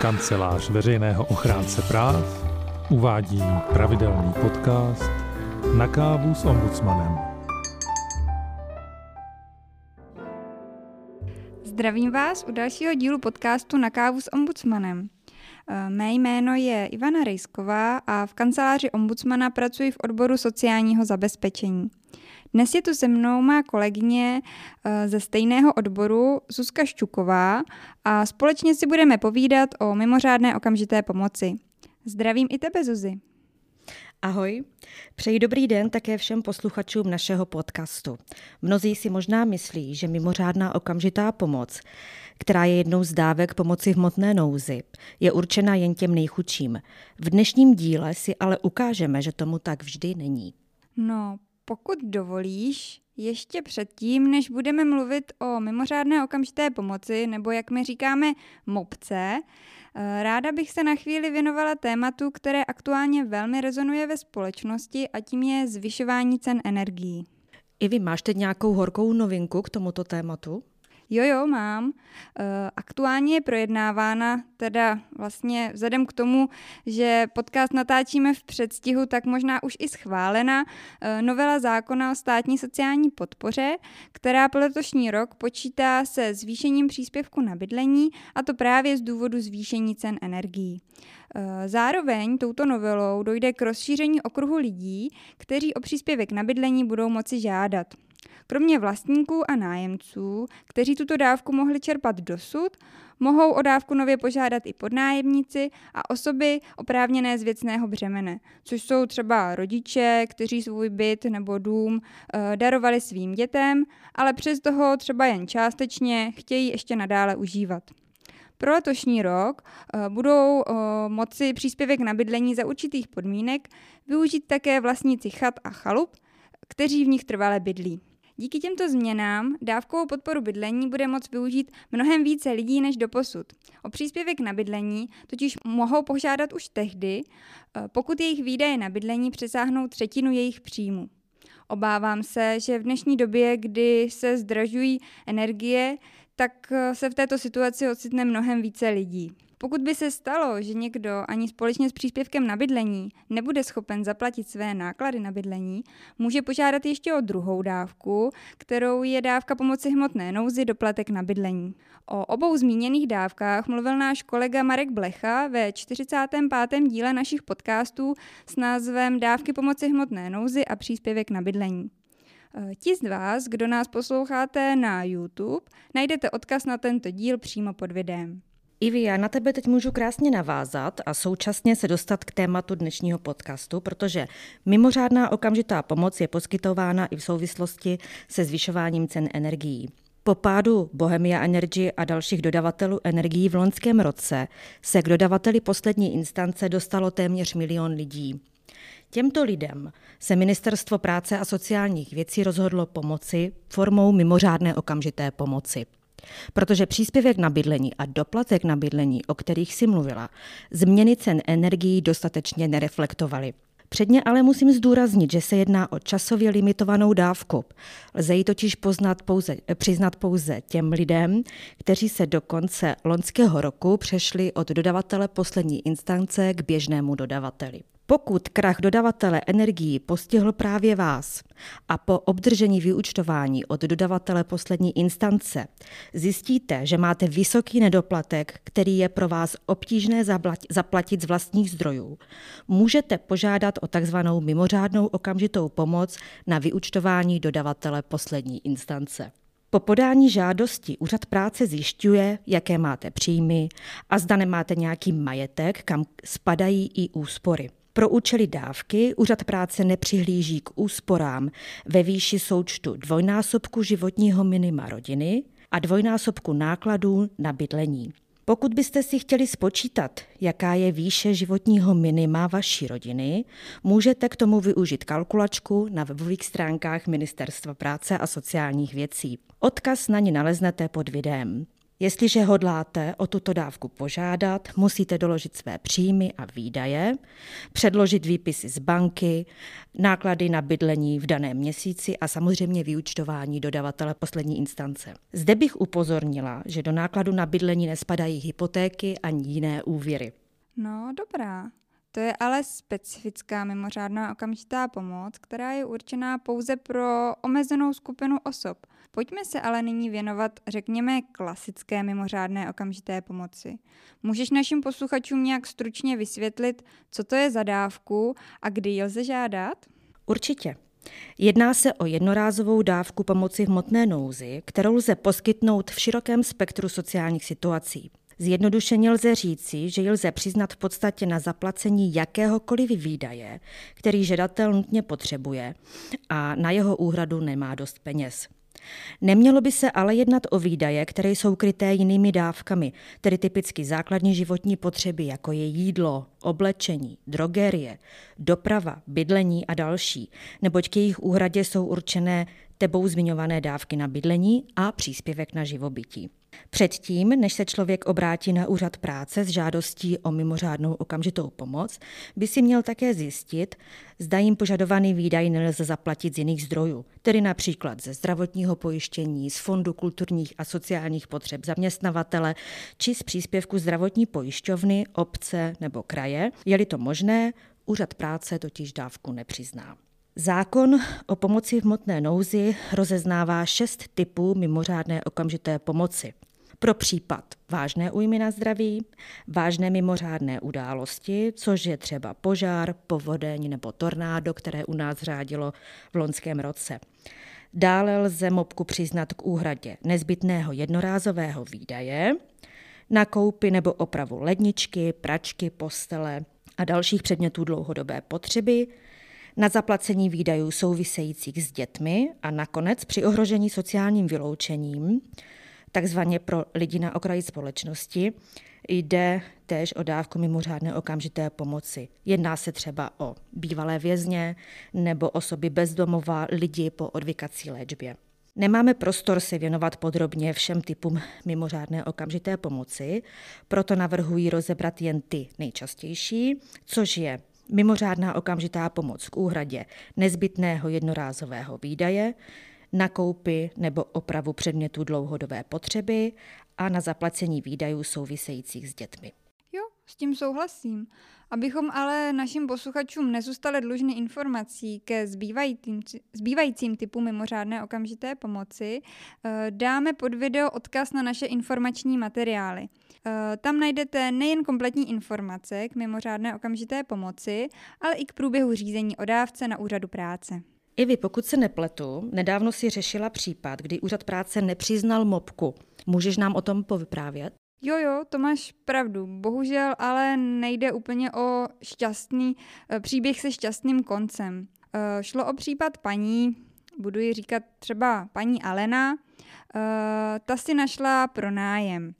Kancelář veřejného ochránce práv uvádí pravidelný podcast Na kávu s ombudsmanem. Zdravím vás u dalšího dílu podcastu Na kávu s ombudsmanem. Eh, mé jméno je Ivana Rejsková a v kanceláři ombudsmana pracuji v odboru sociálního zabezpečení. Dnes je tu se mnou má kolegyně eh, ze stejného odboru Zuzka Ščuková a společně si budeme povídat o mimořádné okamžité pomoci. Zdravím i tebe, Zuzi. Ahoj, přeji dobrý den také všem posluchačům našeho podcastu. Mnozí si možná myslí, že mimořádná okamžitá pomoc, která je jednou z dávek pomoci v hmotné nouzi, je určena jen těm nejchudším. V dnešním díle si ale ukážeme, že tomu tak vždy není. No, pokud dovolíš, ještě předtím, než budeme mluvit o mimořádné okamžité pomoci, nebo jak my říkáme MOPce, eh, ráda bych se na chvíli věnovala tématu, které aktuálně velmi rezonuje ve společnosti a tím je zvyšování cen energií. I vy máš teď nějakou horkou novinku k tomuto tématu? Jo, jo, mám. Eh, aktuálně je projednávána, teda vlastně vzhledem k tomu, že podcast natáčíme v předstihu, tak možná už i schválena eh, novela zákona o státní sociální podpoře, která pro letošní rok počítá se zvýšením příspěvku na bydlení, a to právě z důvodu zvýšení cen energií. Eh, zároveň touto novelou dojde k rozšíření okruhu lidí, kteří o příspěvek na bydlení budou moci žádat. Kromě vlastníků a nájemců, kteří tuto dávku mohli čerpat dosud, mohou o dávku nově požádat i podnájemníci a osoby oprávněné z věcného břemene, což jsou třeba rodiče, kteří svůj byt nebo dům e, darovali svým dětem, ale přes toho třeba jen částečně chtějí ještě nadále užívat. Pro letošní rok uh, budou uh, moci příspěvek na bydlení za určitých podmínek využít také vlastníci chat a chalup, kteří v nich trvale bydlí. Díky těmto změnám dávkovou podporu bydlení bude moct využít mnohem více lidí než doposud. O příspěvek na bydlení totiž mohou požádat už tehdy, eh, pokud jejich výdaje na bydlení přesáhnou třetinu jejich příjmu. Obávám se, že v dnešní době, kdy se zdražují energie, tak eh, se v této situaci ocitne mnohem více lidí. Pokud by se stalo, že někdo ani společně s příspěvkem na bydlení nebude schopen zaplatit své náklady na bydlení, může požádat ještě o druhou dávku, kterou je dávka pomoci hmotné nouzi doplatek na bydlení. O obou zmíněných dávkách mluvil náš kolega Marek Blecha ve 45. díle našich podcastů s názvem Dávky pomoci hmotné nouzi a příspěvek na bydlení. E, ti z vás, kdo nás posloucháte na YouTube, najdete odkaz na tento díl přímo pod videem. Ivi, já na tebe teď můžu krásně navázat a současně se dostat k tématu dnešního podcastu, protože mimořádná okamžitá pomoc je poskytována i v souvislosti se zvyšováním cen energií. Po pádu Bohemia Energy a dalších dodavatelů energií v loňském roce se k dodavateli poslední instance dostalo téměř milion lidí. Těmto lidem se Ministerstvo práce a sociálních věcí rozhodlo pomoci formou mimořádné okamžité pomoci. Protože příspěvek na bydlení a doplatek na bydlení, o kterých si mluvila, změny cen energií dostatečně nereflektovaly. Předně ale musím zdůraznit, že se jedná o časově limitovanou dávku. Lze ji totiž poznat pouze, přiznat pouze těm lidem, kteří se do konce loňského roku přešli od dodavatele poslední instance k běžnému dodavateli. Pokud krach dodavatele energií postihl právě vás a po obdržení vyučtování od dodavatele poslední instance zjistíte, že máte vysoký nedoplatek, který je pro vás obtížné zaplatit z vlastních zdrojů, můžete požádat o takzvanou mimořádnou okamžitou pomoc na vyučtování dodavatele poslední instance. Po podání žádosti úřad práce zjišťuje, jaké máte příjmy a zda nemáte nějaký majetek, kam spadají i úspory. Pro účely dávky úřad práce nepřihlíží k úsporám ve výši součtu dvojnásobku životního minima rodiny a dvojnásobku nákladů na bydlení. Pokud byste si chtěli spočítat, jaká je výše životního minima vaší rodiny, můžete k tomu využít kalkulačku na webových stránkách Ministerstva práce a sociálních věcí. Odkaz na ní naleznete pod videem. Jestliže hodláte o tuto dávku požádat, musíte doložit své příjmy a výdaje, předložit výpisy z banky, náklady na bydlení v daném měsíci a samozřejmě vyučtování dodavatele poslední instance. Zde bych upozornila, že do nákladu na bydlení nespadají hypotéky ani jiné úvěry. No, dobrá. To je ale specifická mimořádná okamžitá pomoc, která je určená pouze pro omezenou skupinu osob. Pojďme se ale nyní věnovat, řekněme, klasické mimořádné okamžité pomoci. Můžeš našim posluchačům nějak stručně vysvětlit, co to je za dávku a kdy ji lze žádat? Určitě. Jedná se o jednorázovou dávku pomoci v hmotné nouzi, kterou lze poskytnout v širokém spektru sociálních situací. Zjednodušeně lze říci, že ji lze přiznat v podstatě na zaplacení jakéhokoliv výdaje, který žadatel nutně potřebuje a na jeho úhradu nemá dost peněz. Nemělo by se ale jednat o výdaje, které jsou kryté jinými dávkami, tedy typicky základní životní potřeby, jako je jídlo, oblečení, drogerie, doprava, bydlení a další, neboť k jejich úhradě jsou určené tebou zmiňované dávky na bydlení a příspěvek na živobytí. Předtím, než se člověk obrátí na úřad práce s žádostí o mimořádnou okamžitou pomoc, by si měl také zjistit, zda jim požadovaný výdaj nelze zaplatit z jiných zdrojů, tedy například ze zdravotního pojištění, z Fondu kulturních a sociálních potřeb zaměstnavatele či z příspěvku zdravotní pojišťovny, obce nebo kraje. Je-li to možné, úřad práce totiž dávku nepřizná. Zákon o pomoci v hmotné nouzi rozeznává šest typů mimořádné okamžité pomoci. Pro případ vážné újmy na zdraví, vážné mimořádné události, což je třeba požár, povodeň nebo tornádo, které u nás řádilo v loňském roce. Dále lze mopku přiznat k úhradě nezbytného jednorázového výdaje, na koupi nebo opravu ledničky, pračky, postele a dalších předmětů dlouhodobé potřeby, na zaplacení výdajů souvisejících s dětmi a nakonec při ohrožení sociálním vyloučením, takzvaně pro lidi na okraji společnosti, jde též o dávku mimořádné okamžité pomoci. Jedná se třeba o bývalé vězně nebo osoby bezdomova, lidi po odvykací léčbě. Nemáme prostor se věnovat podrobně všem typům mimořádné okamžité pomoci, proto navrhuji rozebrat jen ty nejčastější, což je mimořádná okamžitá pomoc k úhradě nezbytného jednorázového výdaje, na koupi nebo opravu předmětů dlouhodobé potřeby a na zaplacení výdajů souvisejících s dětmi. Jo, s tím souhlasím. Abychom ale našim posluchačům nezůstali dlužny informací ke zbývajícím, zbývajícím typům mimořádné okamžité pomoci, eh, dáme pod video odkaz na naše informační materiály. Eh, tam najdete nejen kompletní informace k mimořádné okamžité pomoci, ale i k průběhu řízení o dávce na úřadu práce. I vy, pokud se nepletu, nedávno si řešila případ, kdy úřad práce nepřiznal mopku. Můžeš nám o tom povyprávět? Jo, jo, to máš pravdu. Bohužel ale nejde úplně o šťastný eh, příběh se šťastným koncem. Eh, šlo o případ paní, budu ji říkat třeba paní Alena, ta si našla pronájem.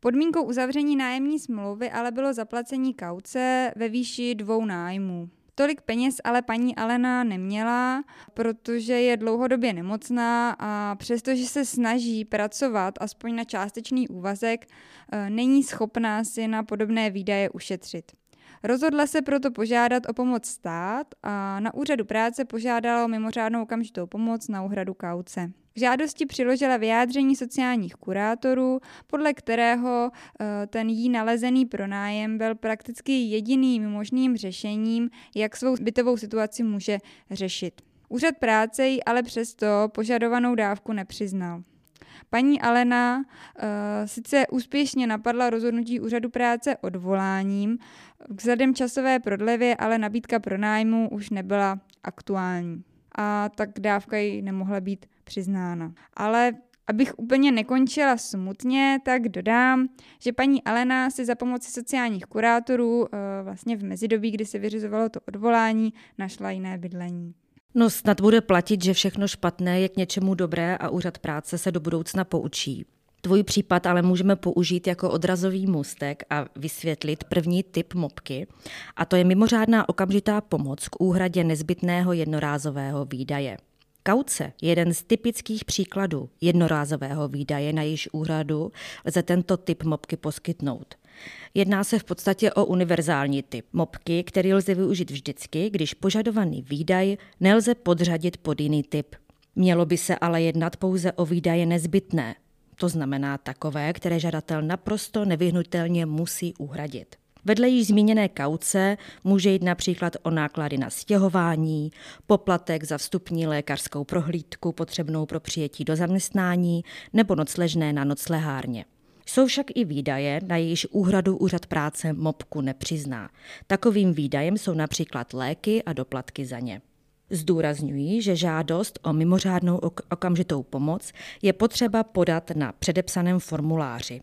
Podmínkou uzavření nájemní smlouvy ale bylo zaplacení kauce ve výši dvou nájmů. Tolik peněz ale paní Alena neměla, protože je dlouhodobě nemocná a přestože se snaží pracovat aspoň na částečný úvazek, eh, není schopná si na podobné výdaje ušetřit. Rozhodla se proto požádat o pomoc stát a na úřadu práce požádala o mimořádnou okamžitou pomoc na úhradu kauce. K žádosti přiložila vyjádření sociálních kurátorů, podle kterého eh, ten jí nalezený pronájem byl prakticky jediným možným řešením, jak svou bytovou situaci může řešit. Úřad práce jí ale přesto požadovanou dávku nepřiznal. Paní Alena uh, sice úspěšně napadla rozhodnutí úřadu práce odvoláním, vzhledem časové prodlevě ale nabídka pronájmu už nebyla aktuální a tak dávka jí nemohla být přiznána. Ale Abych úplně nekončila smutně, tak dodám, že paní Alena si za pomoci sociálních kurátorů eh, vlastně v mezidobí, kdy se vyřizovalo to odvolání, našla jiné bydlení. No snad bude platit, že všechno špatné je k něčemu dobré a úřad práce se do budoucna poučí. Tvůj případ ale můžeme použít jako odrazový můstek a vysvětlit první typ mopky, a to je mimořádná okamžitá pomoc k úhradě nezbytného jednorázového výdaje. Kauce je jeden z typických příkladů jednorázového výdaje, na již úhradu lze tento typ mopky poskytnout. Jedná se v podstatě o univerzální typ mopky, který lze využít vždycky, když požadovaný výdaj nelze podřadit pod jiný typ. Mělo by se ale jednat pouze o výdaje nezbytné, to znamená takové, které žadatel naprosto nevyhnutelně musí uhradit. Vedle již zmíněné kauce může jít například o náklady na stěhování, poplatek za vstupní lékařskou prohlídku potřebnou pro přijetí do zaměstnání nebo nocležné na noclehárně. Jsou však i výdaje, na jejíž úhradu úřad práce MOPku nepřizná. Takovým výdajem jsou například léky a doplatky za ně. Zdůrazňují, že žádost o mimořádnou okamžitou pomoc je potřeba podat na předepsaném formuláři.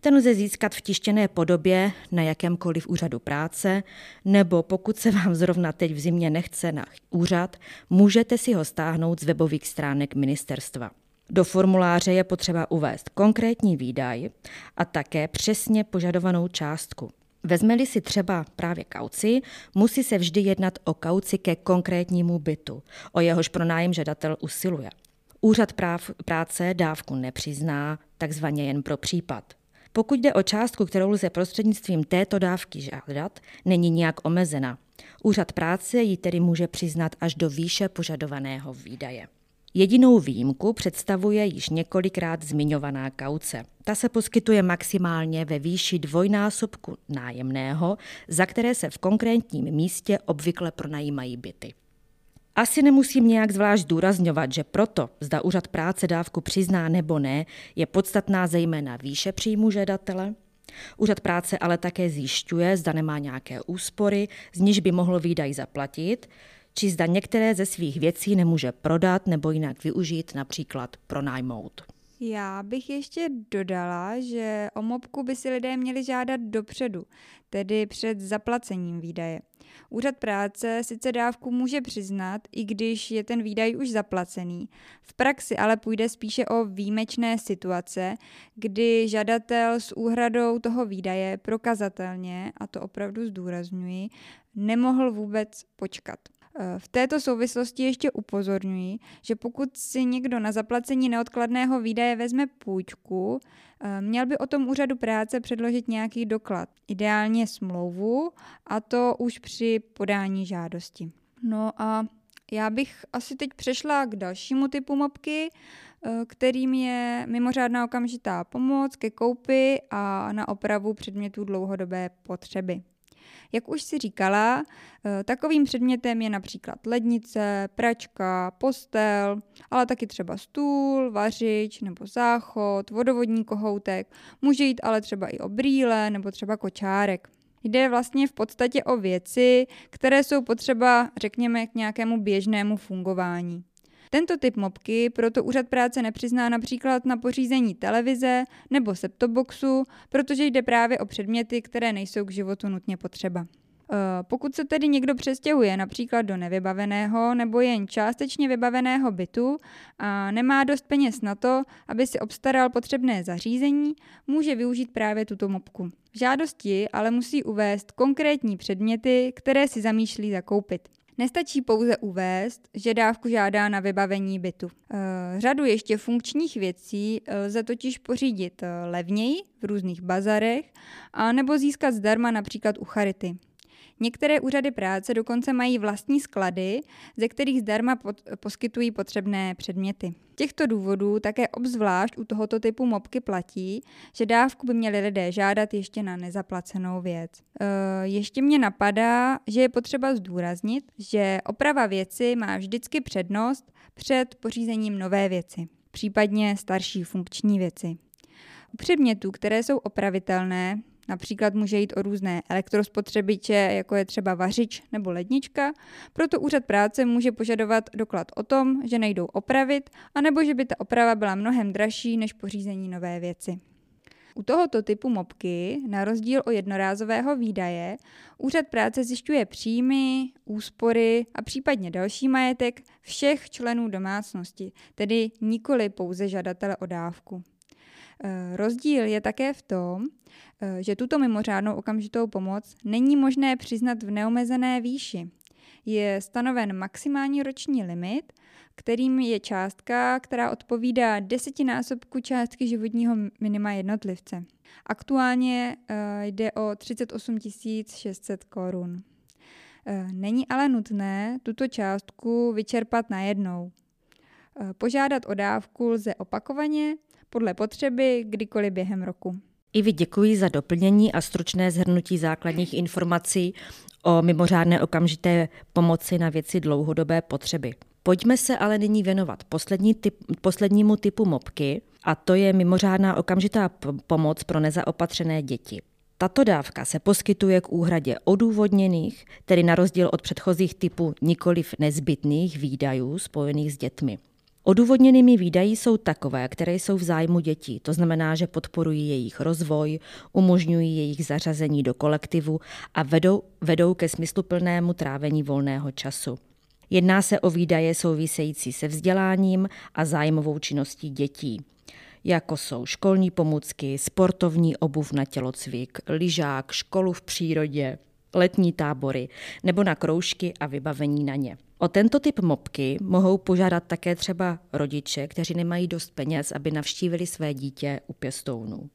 Ten lze získat v tištěné podobě na jakémkoliv úřadu práce, nebo pokud se vám zrovna teď v zimě nechce na úřad, můžete si ho stáhnout z webových stránek ministerstva. Do formuláře je potřeba uvést konkrétní výdaj a také přesně požadovanou částku. Vezme-li si třeba právě kauci, musí se vždy jednat o kauci ke konkrétnímu bytu, o jehož pronájem žadatel usiluje. Úřad práv, práce dávku nepřizná, takzvaně jen pro případ. Pokud jde o částku, kterou lze prostřednictvím této dávky žádat, není nijak omezena. Úřad práce ji tedy může přiznat až do výše požadovaného výdaje. Jedinou výjimku představuje již několikrát zmiňovaná kauce. Ta se poskytuje maximálně ve výši dvojnásobku nájemného, za které se v konkrétním místě obvykle pronajímají byty. Asi nemusím nějak zvlášť zdůrazňovat, že proto, zda úřad práce dávku přizná nebo ne, je podstatná zejména výše příjmu žadatele. Úřad práce ale také zjišťuje, zda nemá nějaké úspory, z níž by mohl výdaj zaplatit, či zda některé ze svých věcí nemůže prodat nebo jinak využít, například pronajmout. Já bych ještě dodala, že o mobku by si lidé měli žádat dopředu, tedy před zaplacením výdaje. Úřad práce sice dávku může přiznat, i když je ten výdaj už zaplacený. V praxi ale půjde spíše o výjimečné situace, kdy žadatel s úhradou toho výdaje prokazatelně, a to opravdu zdůrazňuji, nemohl vůbec počkat. V této souvislosti ještě upozorňuji, že pokud si někdo na zaplacení neodkladného výdaje vezme půjčku, eh, měl by o tom úřadu práce předložit nějaký doklad, ideálně smlouvu, a to už při podání žádosti. No a já bych asi teď přešla k dalšímu typu mapky, eh, kterým je mimořádná okamžitá pomoc ke koupi a na opravu předmětů dlouhodobé potřeby. Jak už si říkala, eh, takovým předmětem je například lednice, pračka, postel, ale taky třeba stůl, vařič nebo záchod, vodovodní kohoutek. Může jít ale třeba i o brýle nebo třeba kočárek. Jde vlastně v podstatě o věci, které jsou potřeba, řekněme, k nějakému běžnému fungování. Tento typ mopky proto úřad práce nepřizná například na pořízení televize nebo septoboxu, protože jde právě o předměty, které nejsou k životu nutně potřeba. Eh, pokud se tedy někdo přestěhuje například do nevybaveného nebo jen částečně vybaveného bytu a nemá dost peněz na to, aby si obstaral potřebné zařízení, může využít právě tuto mopku. V žádosti ale musí uvést konkrétní předměty, které si zamýšlí zakoupit. Nestačí pouze uvést, že dávku žádá na vybavení bytu. E, řadu ještě funkčních věcí lze totiž pořídit levněji v různých bazarech a nebo získat zdarma například u Charity. Některé úřady práce dokonce mají vlastní sklady, ze kterých zdarma pod, poskytují potřebné předměty. těchto důvodů také obzvlášť u tohoto typu mopky platí, že dávku by měli lidé žádat ještě na nezaplacenou věc. E, ještě mě napadá, že je potřeba zdůraznit, že oprava věci má vždycky přednost před pořízením nové věci, případně starší funkční věci. U předmětů, které jsou opravitelné, Například může jít o různé elektrospotřebiče, jako je třeba vařič nebo lednička, proto úřad práce může požadovat doklad o tom, že nejdou opravit, anebo že by ta oprava byla mnohem dražší než pořízení nové věci. U tohoto typu mopky, na rozdíl od jednorázového výdaje, úřad práce zjišťuje příjmy, úspory a případně další majetek všech členů domácnosti, tedy nikoli pouze žadatele o dávku. E, rozdíl je také v tom, e, že tuto mimořádnou okamžitou pomoc není možné přiznat v neomezené výši. je stanoven maximální roční limit, kterým je částka, která odpovídá desetinásobku částky životního minima jednotlivce. Aktuálně uh, jde o 38 600 korun. Není ale nutné tuto částku vyčerpat najednou. Požádat o dávku lze opakovaně, podle potřeby, kdykoliv během roku. I vy děkuji za doplnění a stručné zhrnutí základních informací o mimořádné okamžité pomoci na věci dlouhodobé potřeby. Pojďme se ale nyní věnovat poslední typ, poslednímu typu mopky, a to je mimořádná okamžitá pomoc pro nezaopatřené děti. Tato dávka se poskytuje k úhradě odůvodněných, tedy na rozdíl od předchozích typů nikoliv nezbytných výdajů spojených s dětmi. Odůvodněnými výdají jsou takové, které jsou v zájmu dětí, to znamená, že podporují jejich rozvoj, umožňují jejich zařazení do kolektivu a vedou, vedou ke smysluplnému trávení volného času. Jedná se o výdaje související se vzděláním a zájmovou činností dětí, jako jsou školní pomůcky, sportovní obuv na tělocvik, lyžák, školu v přírodě, letní tábory nebo na kroužky a vybavení na ně. O tento typ mopky mohou požádat také třeba rodiče, kteří nemají dost peněz, aby navštívili své dítě u pěstounů.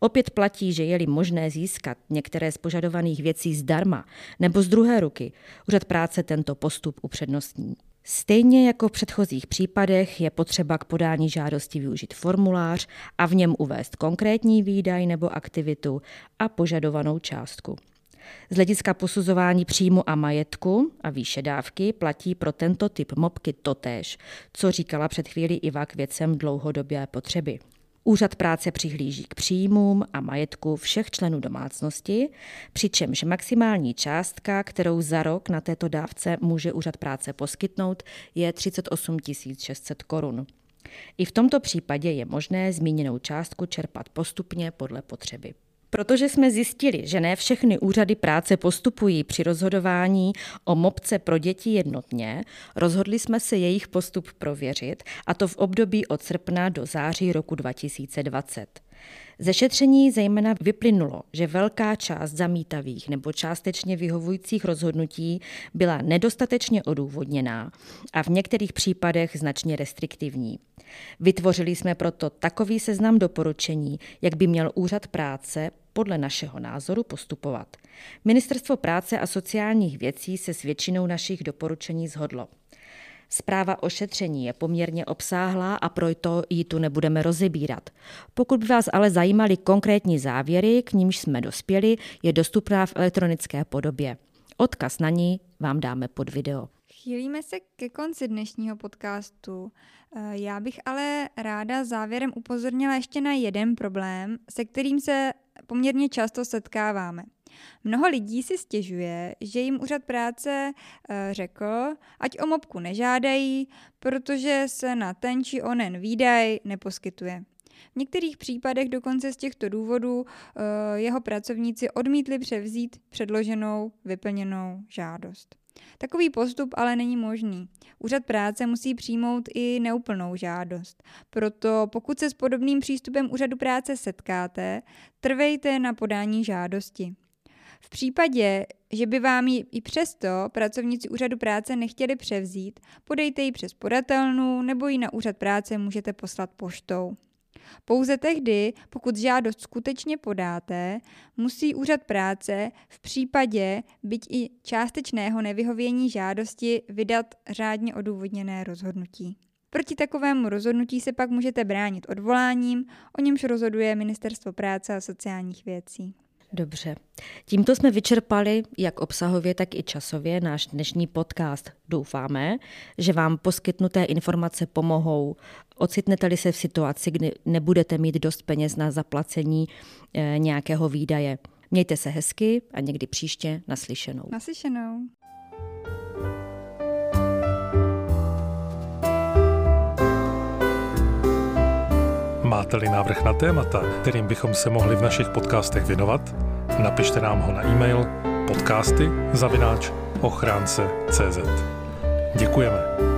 Opět platí, že je-li možné získat některé z požadovaných věcí zdarma nebo z druhé ruky, úřad práce tento postup upřednostní. Stejně jako v předchozích případech je potřeba k podání žádosti využít formulář a v něm uvést konkrétní výdaj nebo aktivitu a požadovanou částku. Z hlediska posuzování příjmu a majetku a výše dávky platí pro tento typ mopky totéž, co říkala před chvíli Iva k věcem dlouhodobé potřeby. Úřad práce přihlíží k příjmům a majetku všech členů domácnosti, přičemž maximální částka, kterou za rok na této dávce může úřad práce poskytnout, je 38 600 korun. I v tomto případě je možné zmíněnou částku čerpat postupně podle potřeby. Protože jsme zjistili, že ne všechny úřady práce postupují při rozhodování o mopce pro děti jednotně, rozhodli jsme se jejich postup prověřit, a to v období od srpna do září roku 2020. Ze šetření zejména vyplynulo, že velká část zamítavých nebo částečně vyhovujících rozhodnutí byla nedostatečně odůvodněná a v některých případech značně restriktivní. Vytvořili jsme proto takový seznam doporučení, jak by měl úřad práce podle našeho názoru postupovat. Ministerstvo práce a sociálních věcí se s většinou našich doporučení zhodlo. Zpráva o šetření je poměrně obsáhlá a proto ji tu nebudeme rozebírat. Pokud by vás ale zajímaly konkrétní závěry, k nímž jsme dospěli, je dostupná v elektronické podobě. Odkaz na ní vám dáme pod video. Chýlíme se ke konci dnešního podcastu. Eh, já bych ale ráda závěrem upozornila ještě na jeden problém, se kterým se poměrně často setkáváme. Mnoho lidí si stěžuje, že jim úřad práce eh, řekl, ať o mopku nežádají, protože se na ten či onen výdaj neposkytuje. V některých případech dokonce z těchto důvodů eh, jeho pracovníci odmítli převzít předloženou vyplněnou žádost. Takový postup ale není možný. Úřad práce musí přijmout i neúplnou žádost. Proto pokud se s podobným přístupem úřadu práce setkáte, trvejte na podání žádosti. V případě, že by vám ji i přesto pracovníci úřadu práce nechtěli převzít, podejte ji přes podatelnu nebo ji na úřad práce můžete poslat poštou. Pouze tehdy, pokud žádost skutečně podáte, musí úřad práce v případě byť i částečného nevyhovění žádosti vydat řádně odůvodněné rozhodnutí. Proti takovému rozhodnutí se pak můžete bránit odvoláním, o němž rozhoduje Ministerstvo práce a sociálních věcí. Dobře. Tímto jsme vyčerpali jak obsahově, tak i časově náš dnešní podcast. Doufáme, že vám poskytnuté informace pomohou. Ocitnete-li se v situaci, kdy nebudete mít dost peněz na zaplacení e, nějakého výdaje. Mějte se hezky a někdy příště naslyšenou. Naslyšenou. Máte-li návrh na témata, kterým bychom se mohli v našich podcastech věnovat, napište nám ho na e-mail podcasty zavináč ochránce.cz. Děkujeme.